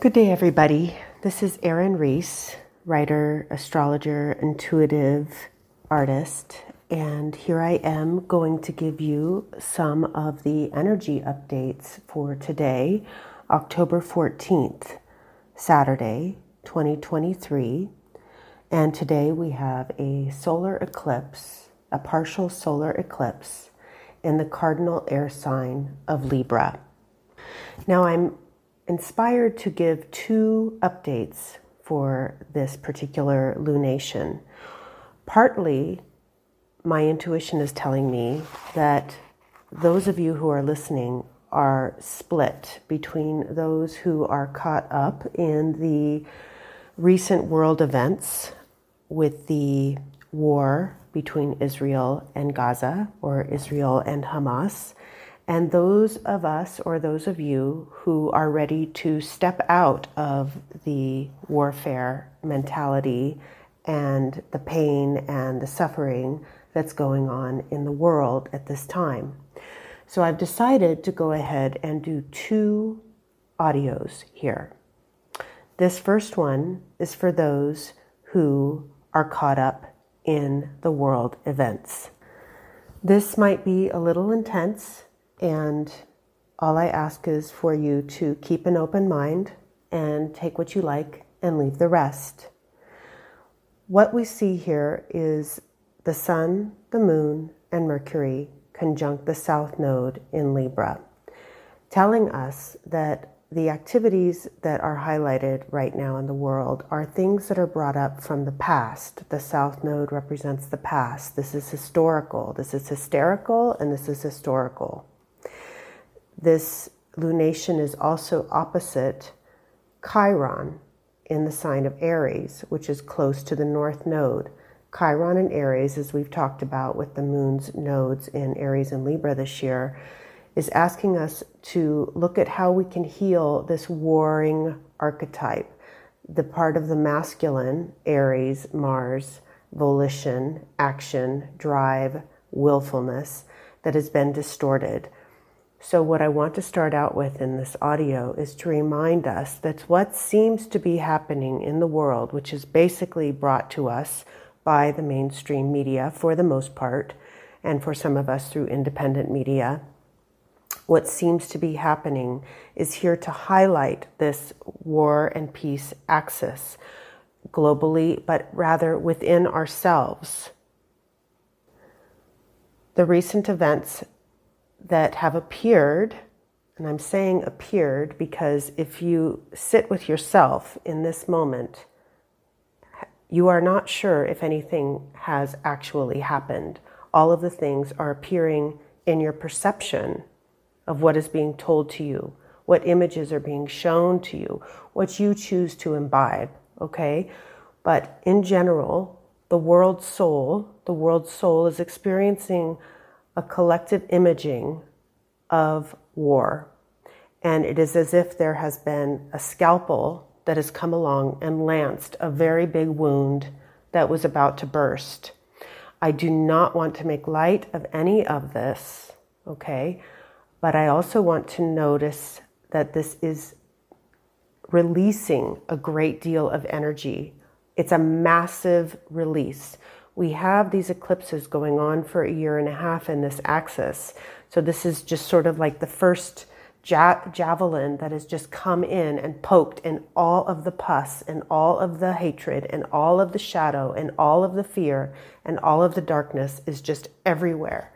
Good day, everybody. This is Erin Reese, writer, astrologer, intuitive artist, and here I am going to give you some of the energy updates for today, October 14th, Saturday, 2023. And today we have a solar eclipse, a partial solar eclipse in the cardinal air sign of Libra. Now I'm inspired to give two updates for this particular lunation. Partly, my intuition is telling me that those of you who are listening are split between those who are caught up in the recent world events with the war between Israel and Gaza, or Israel and Hamas, and those of us or those of you who are ready to step out of the warfare mentality and the pain and the suffering that's going on in the world at this time. So I've decided to go ahead and do two audios here. This first one is for those who are caught up in the world events. This might be a little intense and all I ask is for you to keep an open mind and take what you like and leave the rest. What we see here is the Sun, the Moon, and Mercury conjunct the South Node in Libra, telling us that the activities that are highlighted right now in the world are things that are brought up from the past. The South Node represents the past. This is historical, this is hysterical, and this is historical. This lunation is also opposite Chiron in the sign of Aries, which is close to the North Node. Chiron and Aries, as we've talked about with the moon's nodes in Aries and Libra this year, is asking us to look at how we can heal this warring archetype, the part of the masculine, Aries, Mars, volition, action, drive, willfulness, that has been distorted. So, what I want to start out with in this audio is to remind us that what seems to be happening in the world, which is basically brought to us by the mainstream media for the most part, and for some of us through independent media, what seems to be happening is here to highlight this war and peace axis globally, but rather within ourselves. The recent events that have appeared, and I'm saying appeared because if you sit with yourself in this moment, you are not sure if anything has actually happened. All of the things are appearing in your perception of what is being told to you, what images are being shown to you, what you choose to imbibe, okay? But in general, the world soul, the world soul is experiencing a collective imaging of war. And it is as if there has been a scalpel that has come along and lanced a very big wound that was about to burst. I do not want to make light of any of this, okay? But I also want to notice that this is releasing a great deal of energy. It's a massive release we have these eclipses going on for a year and a half in this axis. So this is just sort of like the first ja- javelin that has just come in and poked, and all of the pus, and all of the hatred, and all of the shadow, and all of the fear, and all of the darkness is just everywhere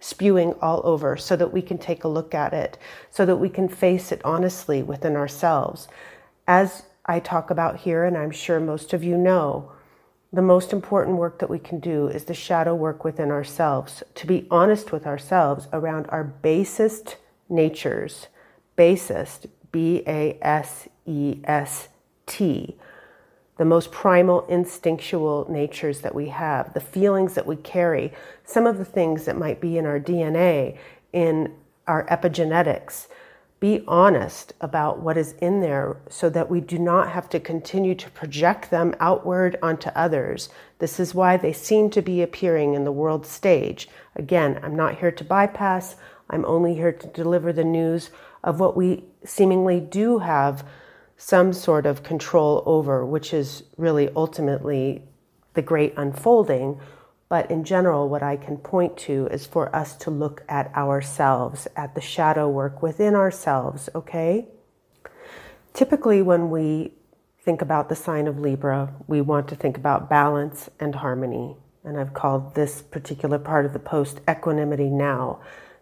spewing all over so that we can take a look at it, so that we can face it honestly within ourselves. As I talk about here, and I'm sure most of you know, the most important work that we can do is the shadow work within ourselves, to be honest with ourselves around our basest natures. Basest, B A S E S T, the most primal instinctual natures that we have, the feelings that we carry, some of the things that might be in our DNA, in our epigenetics be honest about what is in there so that we do not have to continue to project them outward onto others. This is why they seem to be appearing in the world stage. Again, I'm not here to bypass, I'm only here to deliver the news of what we seemingly do have some sort of control over, which is really ultimately the great unfolding. But in general, what I can point to is for us to look at ourselves, at the shadow work within ourselves, okay? Typically, when we think about the sign of Libra, we want to think about balance and harmony. And I've called this particular part of the post equanimity now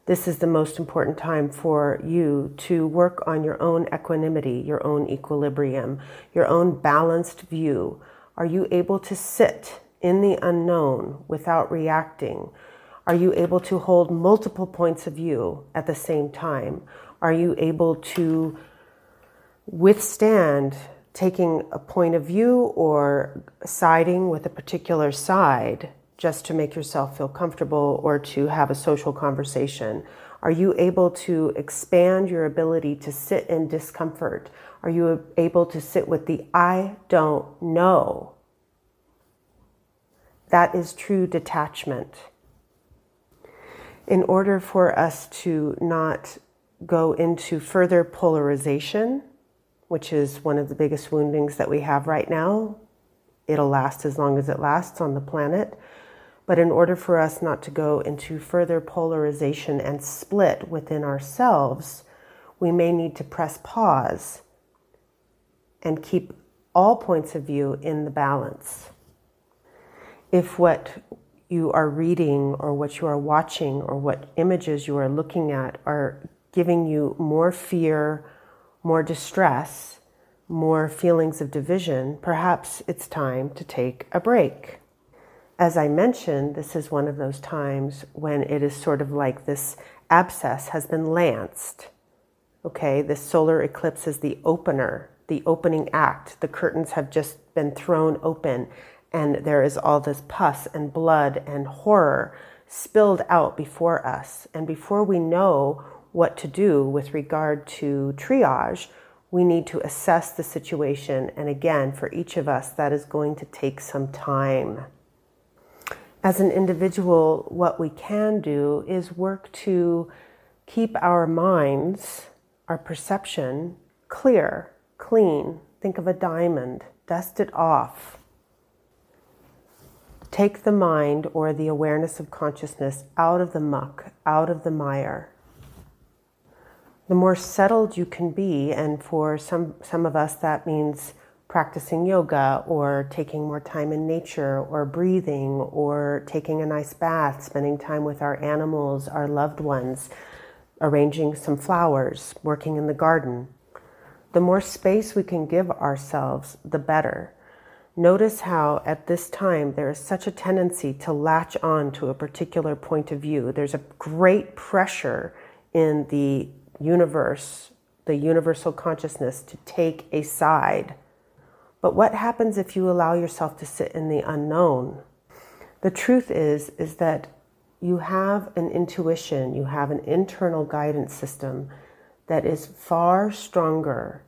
this is the most important time for you to work on your own equanimity, your own equilibrium, your own balanced view. Are you able to sit in the unknown without reacting? Are you able to hold multiple points of view at the same time? Are you able to withstand taking a point of view or siding with a particular side just to make yourself feel comfortable or to have a social conversation? Are you able to expand your ability to sit in discomfort? Are you able to sit with the I don't know? That is true detachment. In order for us to not go into further polarization, which is one of the biggest woundings that we have right now, it'll last as long as it lasts on the planet. But in order for us not to go into further polarization and split within ourselves, we may need to press pause and keep all points of view in the balance. If what you are reading or what you are watching or what images you are looking at are giving you more fear, more distress, more feelings of division, perhaps it's time to take a break as I mentioned, this is one of those times when it is sort of like this abscess has been lanced. Okay, this solar eclipse is the opener, the opening act. The curtains have just been thrown open, and there is all this pus and blood and horror spilled out before us. And before we know what to do with regard to triage, we need to assess the situation. And again, for each of us, that is going to take some time as an individual, what we can do is work to keep our minds, our perception clear, clean. Think of a diamond, dust it off. Take the mind or the awareness of consciousness out of the muck, out of the mire. The more settled you can be, and for some, some of us, that means practicing yoga or taking more time in nature or breathing or taking a nice bath, spending time with our animals, our loved ones, arranging some flowers, working in the garden. The more space we can give ourselves, the better. Notice how at this time there is such a tendency to latch on to a particular point of view. There's a great pressure in the universe, the universal consciousness, to take a side but what happens if you allow yourself to sit in the unknown? The truth is is that you have an intuition, you have an internal guidance system that is far stronger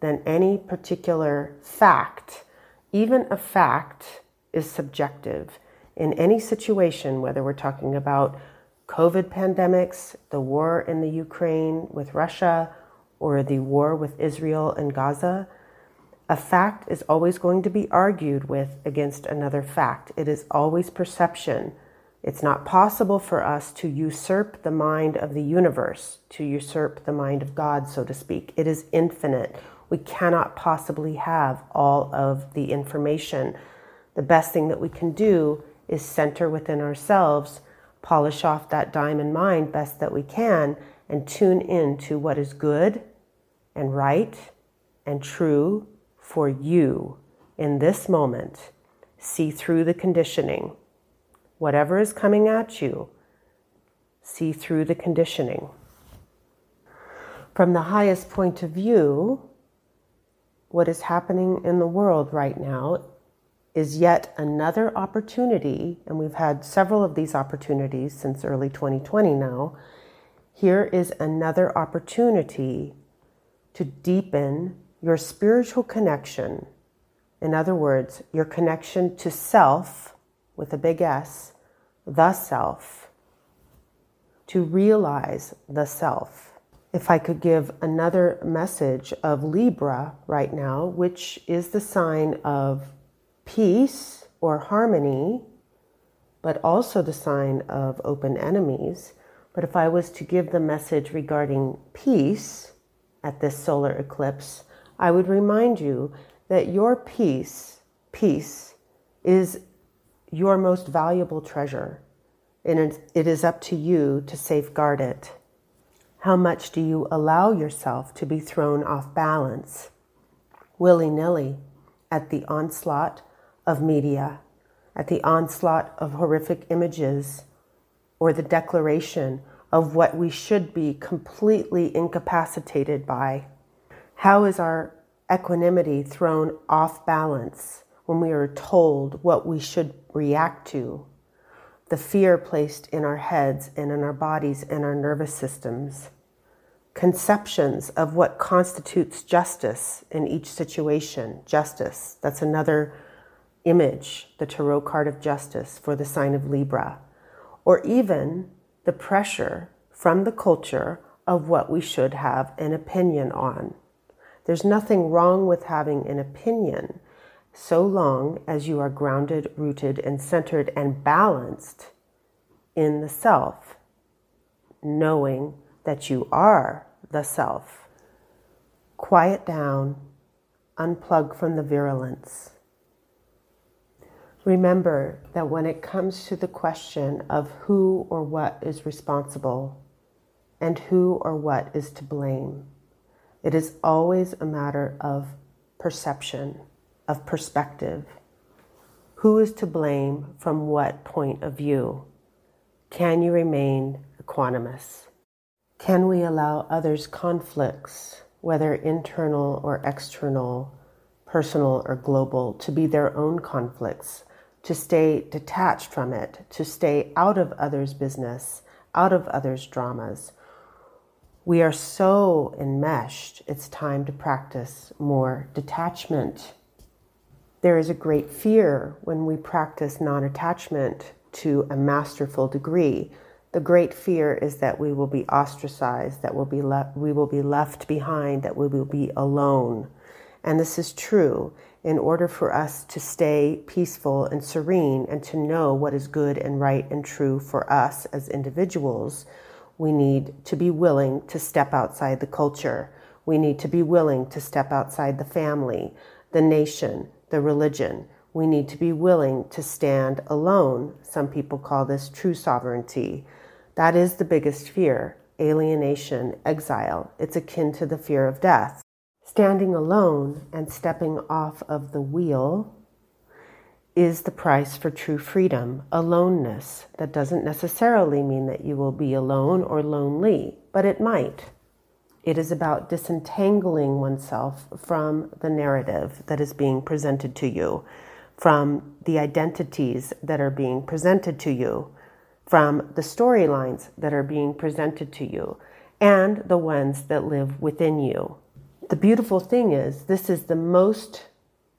than any particular fact. Even a fact is subjective. In any situation, whether we're talking about COVID pandemics, the war in the Ukraine with Russia, or the war with Israel and Gaza, a fact is always going to be argued with against another fact. It is always perception. It's not possible for us to usurp the mind of the universe, to usurp the mind of God, so to speak. It is infinite. We cannot possibly have all of the information. The best thing that we can do is center within ourselves, polish off that diamond mind best that we can, and tune in to what is good and right and true for you in this moment. See through the conditioning. Whatever is coming at you, see through the conditioning. From the highest point of view, what is happening in the world right now is yet another opportunity, and we've had several of these opportunities since early 2020 now. Here is another opportunity to deepen your spiritual connection, in other words, your connection to self with a big S, the self, to realize the self. If I could give another message of Libra right now, which is the sign of peace or harmony, but also the sign of open enemies. But if I was to give the message regarding peace at this solar eclipse, I would remind you that your peace, peace, is your most valuable treasure. And it is up to you to safeguard it. How much do you allow yourself to be thrown off balance, willy nilly, at the onslaught of media, at the onslaught of horrific images, or the declaration of what we should be completely incapacitated by? How is our equanimity thrown off balance when we are told what we should react to? The fear placed in our heads and in our bodies and our nervous systems. Conceptions of what constitutes justice in each situation. Justice, that's another image, the tarot card of justice for the sign of Libra, or even the pressure from the culture of what we should have an opinion on. There's nothing wrong with having an opinion so long as you are grounded, rooted, and centered and balanced in the self, knowing that you are the self. Quiet down, unplug from the virulence Remember that when it comes to the question of who or what is responsible and who or what is to blame, it is always a matter of perception, of perspective. Who is to blame from what point of view? Can you remain equanimous? Can we allow others' conflicts, whether internal or external, personal or global, to be their own conflicts to stay detached from it, to stay out of others' business, out of others' dramas. We are so enmeshed, it's time to practice more detachment. There is a great fear when we practice non attachment to a masterful degree. The great fear is that we will be ostracized, that we'll be le- we will be left behind, that we will be alone. And this is true in order for us to stay peaceful and serene and to know what is good and right and true for us as individuals, we need to be willing to step outside the culture. We need to be willing to step outside the family, the nation, the religion. We need to be willing to stand alone. Some people call this true sovereignty. That is the biggest fear alienation, exile. It's akin to the fear of death. Standing alone and stepping off of the wheel is the price for true freedom, aloneness. That doesn't necessarily mean that you will be alone or lonely, but it might. It is about disentangling oneself from the narrative that is being presented to you, from the identities that are being presented to you, from the storylines that are being presented to you, and the ones that live within you the beautiful thing is, this is the most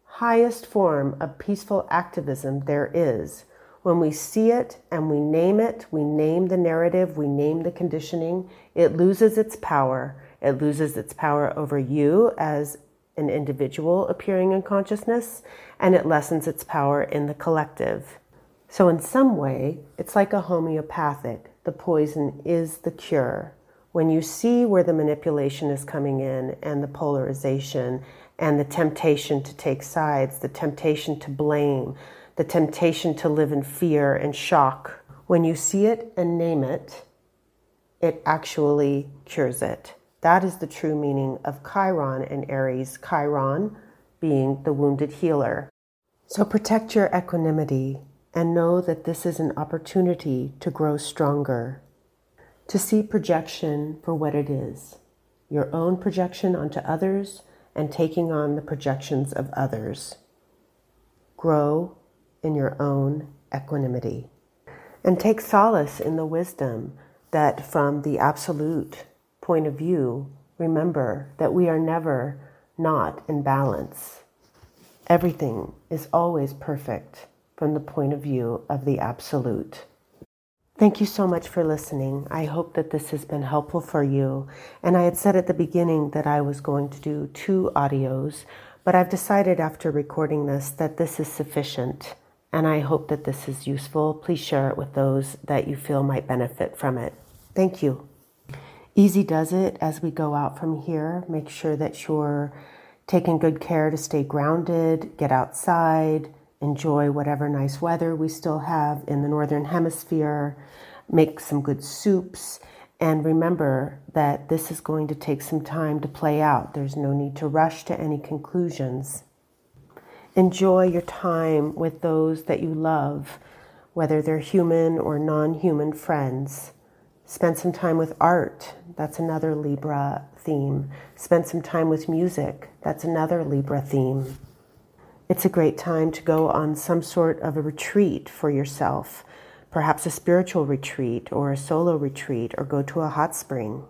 highest form of peaceful activism there is. When we see it and we name it, we name the narrative, we name the conditioning, it loses its power. It loses its power over you as an individual appearing in consciousness, and it lessens its power in the collective. So, in some way, it's like a homeopathic. The poison is the cure when you see where the manipulation is coming in and the polarization and the temptation to take sides, the temptation to blame, the temptation to live in fear and shock, when you see it and name it, it actually cures it. That is the true meaning of Chiron and Aries. Chiron being the wounded healer. So protect your equanimity and know that this is an opportunity to grow stronger to see projection for what it is your own projection onto others and taking on the projections of others. Grow in your own equanimity and take solace in the wisdom that, from the absolute point of view, remember that we are never not in balance. Everything is always perfect from the point of view of the absolute. Thank you so much for listening. I hope that this has been helpful for you. And I had said at the beginning that I was going to do two audios, but I've decided after recording this that this is sufficient. And I hope that this is useful. Please share it with those that you feel might benefit from it. Thank you. Easy does it as we go out from here. Make sure that you're taking good care to stay grounded, get outside enjoy whatever nice weather we still have in the Northern Hemisphere, make some good soups, and remember that this is going to take some time to play out. There's no need to rush to any conclusions. Enjoy your time with those that you love, whether they're human or non human friends. Spend some time with art. That's another Libra theme. Spend some time with music. That's another Libra theme. It's a great time to go on some sort of a retreat for yourself, perhaps a spiritual retreat or a solo retreat, or go to a hot spring.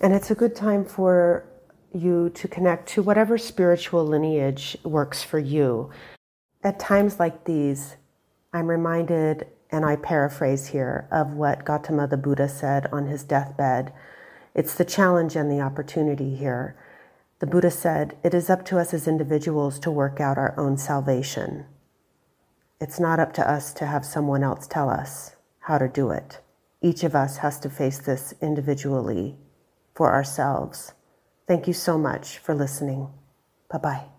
And it's a good time for you to connect to whatever spiritual lineage works for you. At times like these, I'm reminded, and I paraphrase here, of what Gautama the Buddha said on his deathbed. It's the challenge and the opportunity here. The Buddha said, It is up to us as individuals to work out our own salvation. It's not up to us to have someone else tell us how to do it. Each of us has to face this individually for ourselves. Thank you so much for listening. Bye bye.